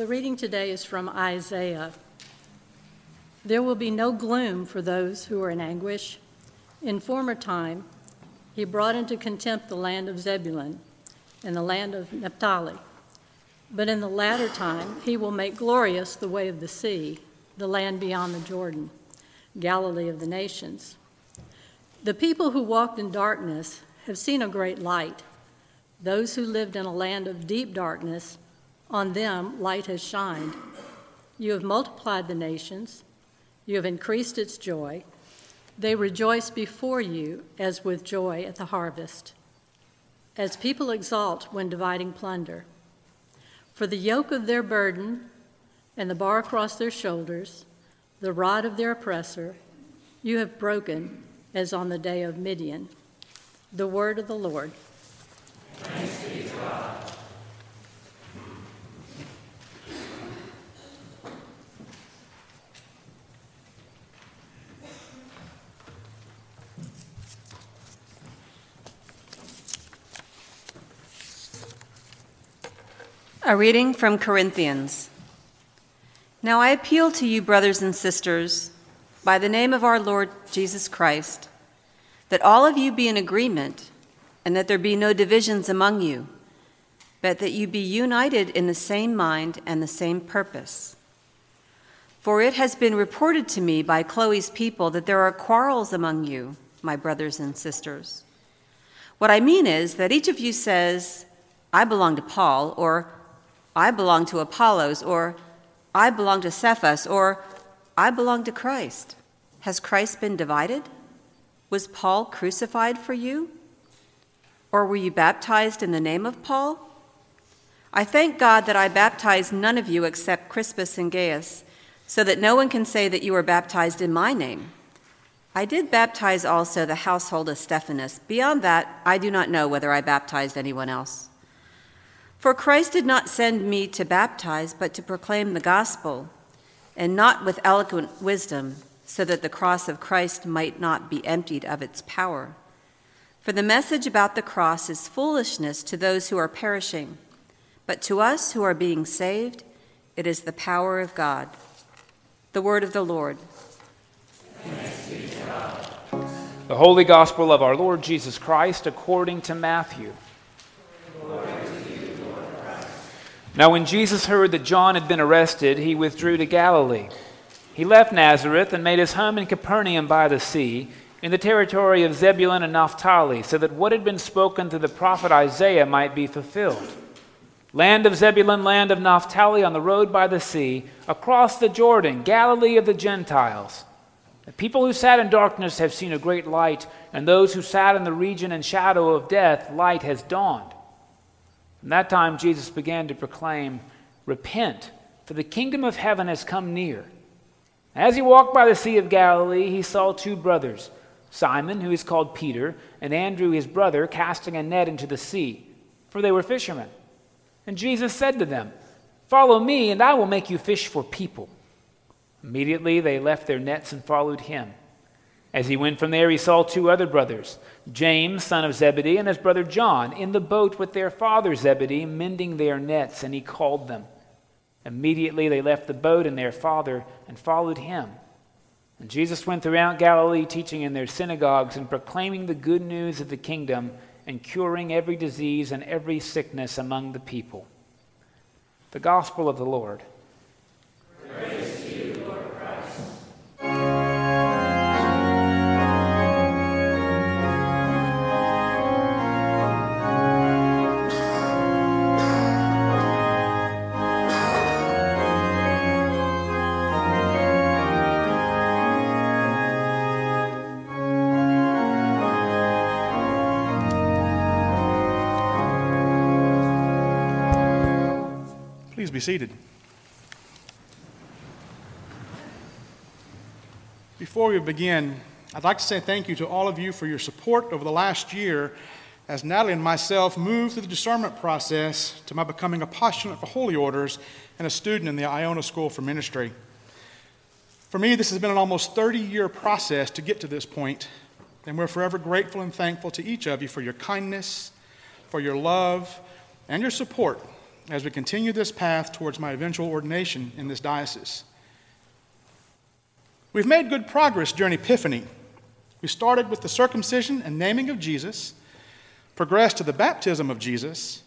The reading today is from Isaiah. There will be no gloom for those who are in anguish. In former time, he brought into contempt the land of Zebulun and the land of Naphtali. But in the latter time, he will make glorious the way of the sea, the land beyond the Jordan, Galilee of the nations. The people who walked in darkness have seen a great light. Those who lived in a land of deep darkness, on them light has shined. You have multiplied the nations, you have increased its joy. They rejoice before you as with joy at the harvest, as people exult when dividing plunder. For the yoke of their burden and the bar across their shoulders, the rod of their oppressor, you have broken as on the day of Midian. The word of the Lord. A reading from Corinthians. Now I appeal to you, brothers and sisters, by the name of our Lord Jesus Christ, that all of you be in agreement, and that there be no divisions among you, but that you be united in the same mind and the same purpose. For it has been reported to me by Chloe's people that there are quarrels among you, my brothers and sisters. What I mean is that each of you says, I belong to Paul, or I belong to Apollos, or I belong to Cephas, or I belong to Christ. Has Christ been divided? Was Paul crucified for you? Or were you baptized in the name of Paul? I thank God that I baptized none of you except Crispus and Gaius, so that no one can say that you were baptized in my name. I did baptize also the household of Stephanas. Beyond that, I do not know whether I baptized anyone else. For Christ did not send me to baptize, but to proclaim the gospel, and not with eloquent wisdom, so that the cross of Christ might not be emptied of its power. For the message about the cross is foolishness to those who are perishing, but to us who are being saved, it is the power of God. The word of the Lord. The Holy Gospel of our Lord Jesus Christ according to Matthew. Now, when Jesus heard that John had been arrested, he withdrew to Galilee. He left Nazareth and made his home in Capernaum by the sea, in the territory of Zebulun and Naphtali, so that what had been spoken through the prophet Isaiah might be fulfilled. Land of Zebulun, land of Naphtali, on the road by the sea, across the Jordan, Galilee of the Gentiles. The people who sat in darkness have seen a great light, and those who sat in the region and shadow of death, light has dawned. From that time, Jesus began to proclaim, Repent, for the kingdom of heaven has come near. As he walked by the Sea of Galilee, he saw two brothers, Simon, who is called Peter, and Andrew, his brother, casting a net into the sea, for they were fishermen. And Jesus said to them, Follow me, and I will make you fish for people. Immediately they left their nets and followed him. As he went from there, he saw two other brothers, James, son of Zebedee, and his brother John, in the boat with their father Zebedee, mending their nets, and he called them. Immediately they left the boat and their father and followed him. And Jesus went throughout Galilee, teaching in their synagogues and proclaiming the good news of the kingdom and curing every disease and every sickness among the people. The gospel of the Lord. Be seated. Before we begin, I'd like to say thank you to all of you for your support over the last year as Natalie and myself moved through the discernment process to my becoming a postulant for holy orders and a student in the Iona School for Ministry. For me, this has been an almost 30 year process to get to this point, and we're forever grateful and thankful to each of you for your kindness, for your love, and your support as we continue this path towards my eventual ordination in this diocese. We've made good progress during Epiphany. We started with the circumcision and naming of Jesus, progressed to the baptism of Jesus,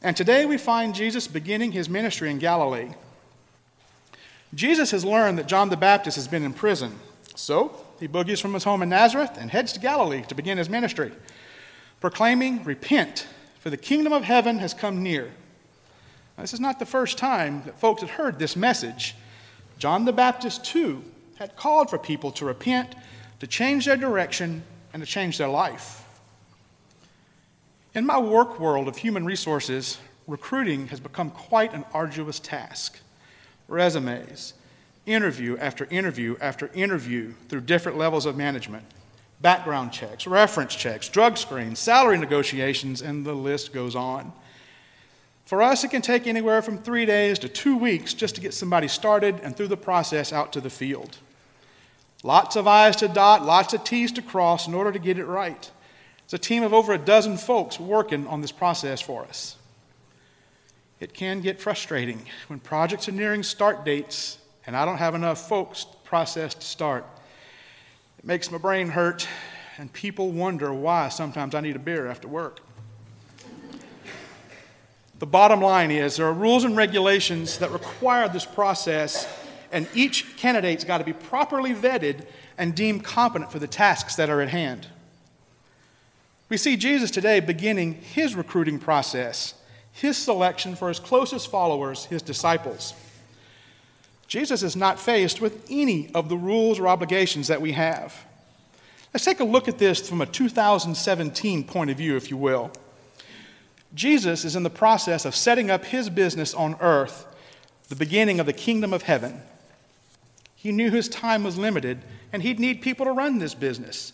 and today we find Jesus beginning his ministry in Galilee. Jesus has learned that John the Baptist has been in prison, so he boogies from his home in Nazareth and heads to Galilee to begin his ministry, proclaiming, Repent, for the kingdom of heaven has come near. This is not the first time that folks had heard this message. John the Baptist, too, had called for people to repent, to change their direction, and to change their life. In my work world of human resources, recruiting has become quite an arduous task. Resumes, interview after interview after interview through different levels of management, background checks, reference checks, drug screens, salary negotiations, and the list goes on. For us, it can take anywhere from three days to two weeks just to get somebody started and through the process out to the field. Lots of I's to dot, lots of T's to cross in order to get it right. It's a team of over a dozen folks working on this process for us. It can get frustrating when projects are nearing start dates and I don't have enough folks process to start. It makes my brain hurt, and people wonder why sometimes I need a beer after work. The bottom line is there are rules and regulations that require this process, and each candidate's got to be properly vetted and deemed competent for the tasks that are at hand. We see Jesus today beginning his recruiting process, his selection for his closest followers, his disciples. Jesus is not faced with any of the rules or obligations that we have. Let's take a look at this from a 2017 point of view, if you will. Jesus is in the process of setting up his business on earth, the beginning of the kingdom of heaven. He knew his time was limited, and he'd need people to run this business,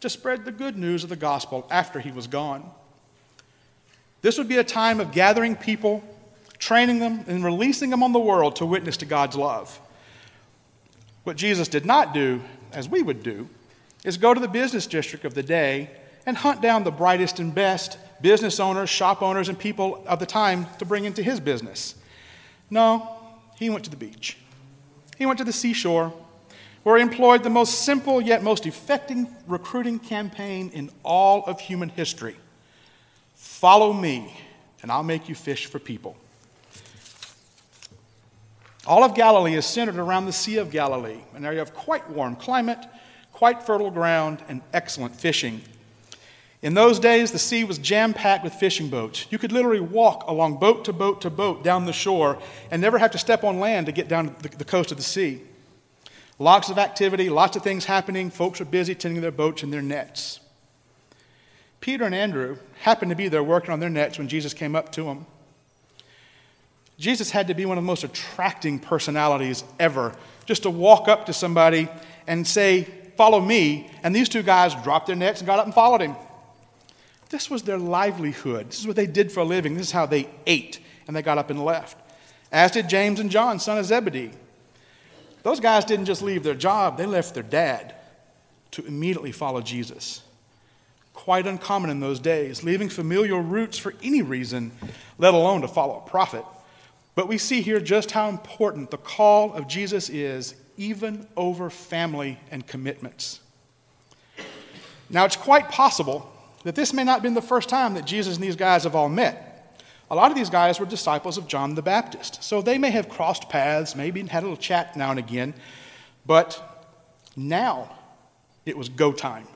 to spread the good news of the gospel after he was gone. This would be a time of gathering people training them, and releasing them on the world to witness to God's love. What Jesus did not do, as we would do, is go to the business district of the day and hunt down the brightest and best business owners, shop owners, and people of the time to bring into his business. No, he went to the beach. He went to the seashore, where he employed the most simple yet most effective recruiting campaign in all of human history Follow me, and I'll make you fish for people. All of Galilee is centered around the Sea of Galilee, an area of quite warm climate, quite fertile ground, and excellent fishing. In those days, the sea was jam packed with fishing boats. You could literally walk along boat to boat to boat down the shore and never have to step on land to get down the, the coast of the sea. Lots of activity, lots of things happening. Folks are busy tending their boats and their nets. Peter and Andrew happened to be there working on their nets when Jesus came up to them. Jesus had to be one of the most attracting personalities ever, just to walk up to somebody and say, Follow me. And these two guys dropped their nets and got up and followed him. This was their livelihood. This is what they did for a living. This is how they ate. And they got up and left. As did James and John, son of Zebedee. Those guys didn't just leave their job, they left their dad to immediately follow Jesus. Quite uncommon in those days, leaving familiar roots for any reason, let alone to follow a prophet. But we see here just how important the call of Jesus is, even over family and commitments. Now, it's quite possible that this may not have been the first time that Jesus and these guys have all met. A lot of these guys were disciples of John the Baptist, so they may have crossed paths, maybe had a little chat now and again, but now it was go time.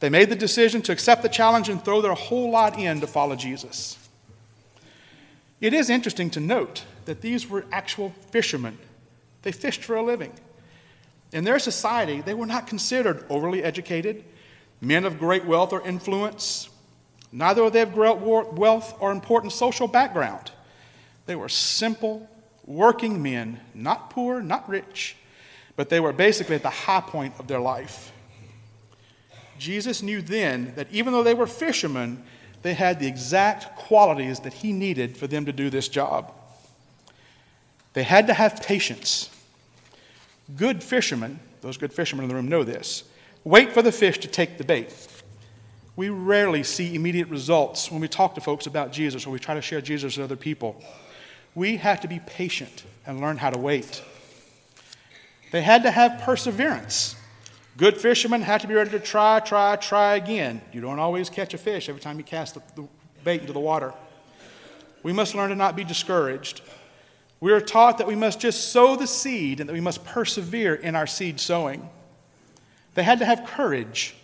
They made the decision to accept the challenge and throw their whole lot in to follow Jesus. It is interesting to note that these were actual fishermen. They fished for a living. In their society, they were not considered overly educated, men of great wealth or influence. Neither of great wealth or important social background. They were simple, working men, not poor, not rich, but they were basically at the high point of their life. Jesus knew then that even though they were fishermen, they had the exact qualities that he needed for them to do this job. They had to have patience. Good fishermen, those good fishermen in the room know this, wait for the fish to take the bait. We rarely see immediate results when we talk to folks about Jesus or we try to share Jesus with other people. We have to be patient and learn how to wait. They had to have perseverance. Good fishermen had to be ready to try, try, try again. You don't always catch a fish every time you cast the, the bait into the water. We must learn to not be discouraged. We are taught that we must just sow the seed and that we must persevere in our seed sowing. They had to have courage.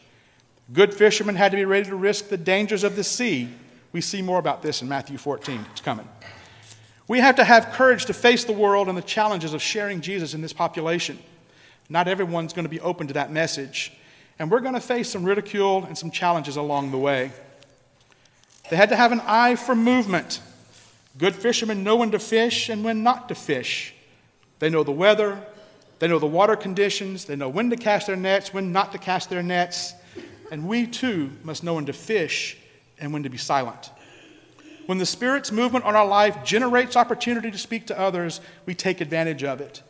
Good fishermen had to be ready to risk the dangers of the sea. We see more about this in Matthew 14. It's coming. We have to have courage to face the world and the challenges of sharing Jesus in this population. Not everyone's going to be open to that message, and we're going to face some ridicule and some challenges along the way. They had to have an eye for movement. Good fishermen know when to fish and when not to fish. They know the weather, they know the water conditions, they know when to cast their nets, when not to cast their nets. And we too must know when to fish and when to be silent. When the Spirit's movement on our life generates opportunity to speak to others, we take advantage of it.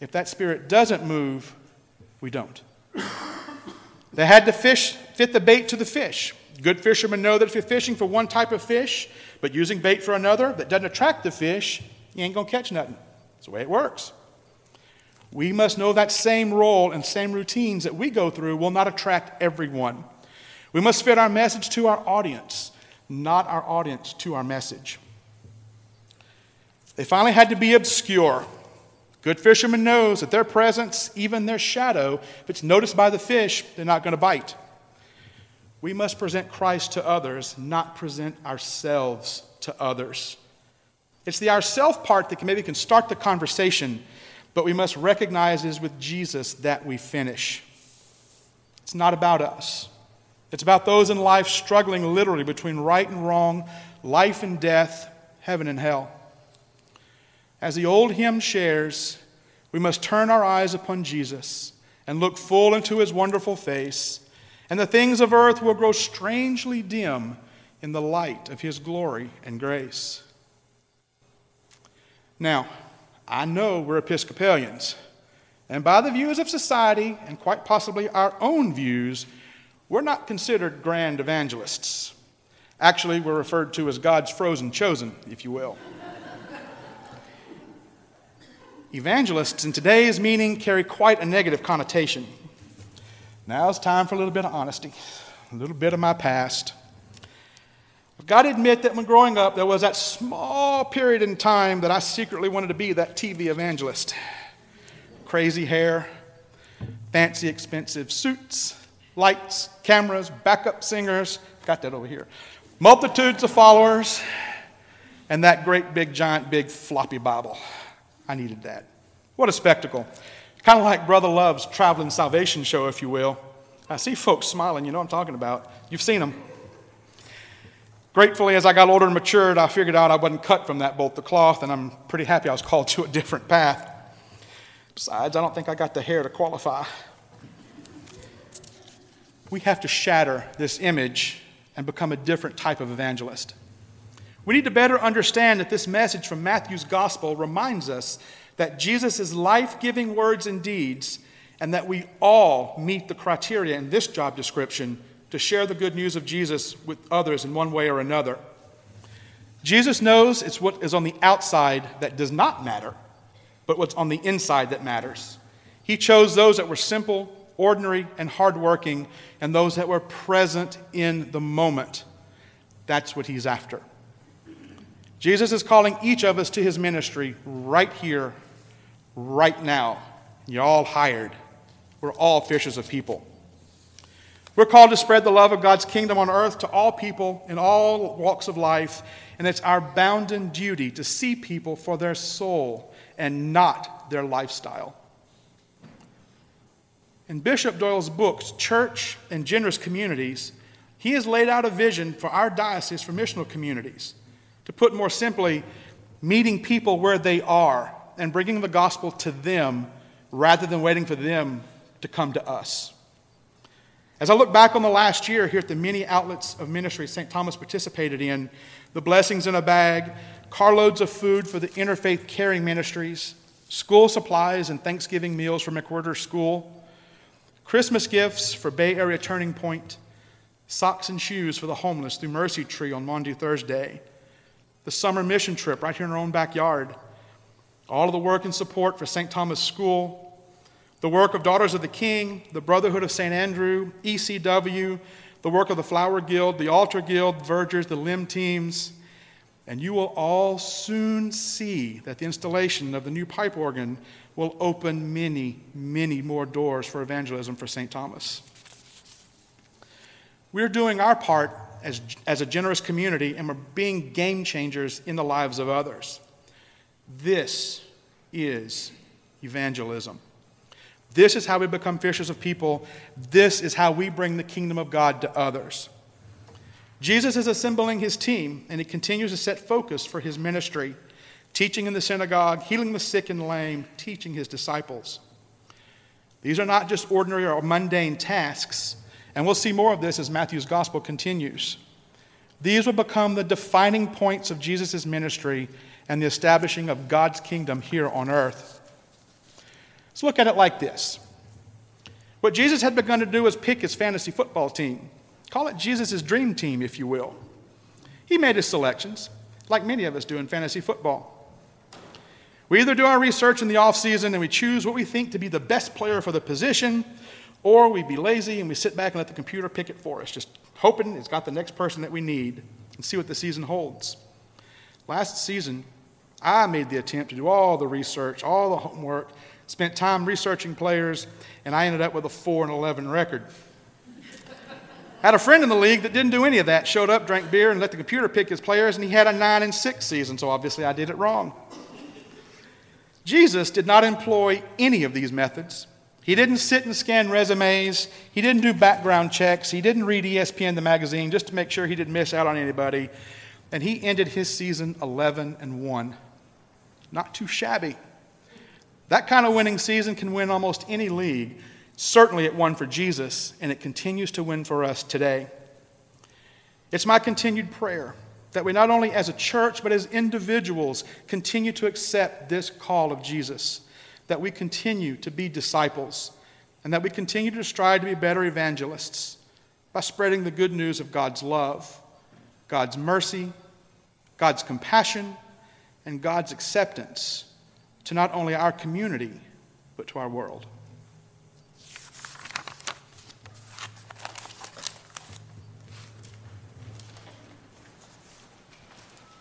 If that Spirit doesn't move, we don't. They had to fish, fit the bait to the fish. Good fishermen know that if you're fishing for one type of fish, but using bait for another that doesn't attract the fish, you ain't to catch nothing. That's the way it works. We must know that same role and same routines that we go through will not attract everyone. We must fit our message to our audience, not our audience to our message. They finally had to be obscure. Good fisherman knows that their presence, even their shadow, if it's noticed by the fish, they're not going to bite. We must present Christ to others, not present ourselves to others. It's the ourself part that can, maybe can start the conversation, but we must recognize it is with Jesus that we finish. It's not about us. It's about those in life struggling literally between right and wrong, life and death, heaven and hell. As the old hymn shares, we must turn our eyes upon Jesus and look full into his wonderful face, and the things of earth will grow strangely dim in the light of his glory and grace. Now, I know we're Episcopalians, and by the views of society, and quite possibly our own views, we're not considered grand evangelists. Actually, we're referred to as God's frozen chosen, if you will. Evangelists in today's meaning carry quite a negative connotation. Now it's time for a little bit of honesty, a little bit of my past. Got to admit that when growing up, there was that small period in time that I secretly wanted to be that TV evangelist. Crazy hair, fancy expensive suits, lights, cameras, backup singers, got that over here, multitudes of followers, and that great big giant big floppy Bible. I needed that. What a spectacle. Kind of like Brother Love's traveling salvation show, if you will. I see folks smiling, you know what I'm talking about. You've seen them. Gratefully, as I got older and matured, I figured out I wasn't cut from that bolt of cloth, and I'm pretty happy I was called to a different path. Besides, I don't think I got the hair to qualify. We have to shatter this image and become a different type of evangelist. We need to better understand that this message from Matthew's gospel reminds us that Jesus' life giving words and deeds, and that we all meet the criteria in this job description to share the good news of Jesus with others in one way or another. Jesus knows it's what is on the outside that does not matter, but what's on the inside that matters. He chose those that were simple, ordinary, and hardworking, and those that were present in the moment. That's what he's after. Jesus is calling each of us to his ministry right here, right now. You're all hired. We're all fishers of people. We're called to spread the love of God's kingdom on earth to all people in all walks of life, and it's our bounden duty to see people for their soul and not their lifestyle. In Bishop Doyle's books, Church and Generous Communities, he has laid out a vision for our diocese for missional communities. To put more simply, meeting people where they are and bringing the gospel to them rather than waiting for them to come to us. As I look back on the last year here at the many outlets of ministry St. Thomas participated in, the blessings in a bag, carloads of food for the interfaith caring ministries, school supplies and Thanksgiving meals for McWhirter School, Christmas gifts for Bay Area Turning Point, socks and shoes for the homeless through Mercy Tree on Maundy Thursday, the summer mission trip right here in our own backyard, all of the work and support for St. Thomas School, the work of Daughters of the King, the Brotherhood of St. Andrew, ECW, the work of the Flower Guild, the Altar Guild, Vergers, the LEM Teams, and you will all soon see that the installation of the new pipe organ will open many, many more doors for evangelism for St. Thomas. We're doing our part as, as a generous community, and we're being game changers in the lives of others. This is evangelism. This is how we become fishers of people. This is how we bring the kingdom of God to others. Jesus is assembling his team, and he continues to set focus for his ministry, teaching in the synagogue, healing the sick and lame, teaching his disciples. These are not just ordinary or mundane tasks, and we'll see more of this as Matthew's gospel continues. These will become the defining points of Jesus' ministry and the establishing of God's kingdom here on earth. Let's look at it like this. What Jesus had begun to do was pick his fantasy football team. Call it Jesus' dream team, if you will. He made his selections, like many of us do in fantasy football. We either do our research in the off season and we choose what we think to be the best player for the position, or we be lazy and we sit back and let the computer pick it for us, just hoping it's got the next person that we need and see what the season holds. Last season, I made the attempt to do all the research, all the homework, spent time researching players, and I ended up with a 4 and 11 record. Had a friend in the league that didn't do any of that, showed up, drank beer, and let the computer pick his players, and he had a 9 and 6 season, so obviously I did it wrong. Jesus did not employ any of these methods. He didn't sit and scan resumes. He didn't do background checks. He didn't read ESPN, the magazine, just to make sure he didn't miss out on anybody. And he ended his season 11 and 1. Not too shabby. That kind of winning season can win almost any league. Certainly, it won for Jesus, and it continues to win for us today. It's my continued prayer that we not only as a church, but as individuals continue to accept this call of Jesus that we continue to be disciples and that we continue to strive to be better evangelists by spreading the good news of God's love, God's mercy, God's compassion, and God's acceptance to not only our community, but to our world.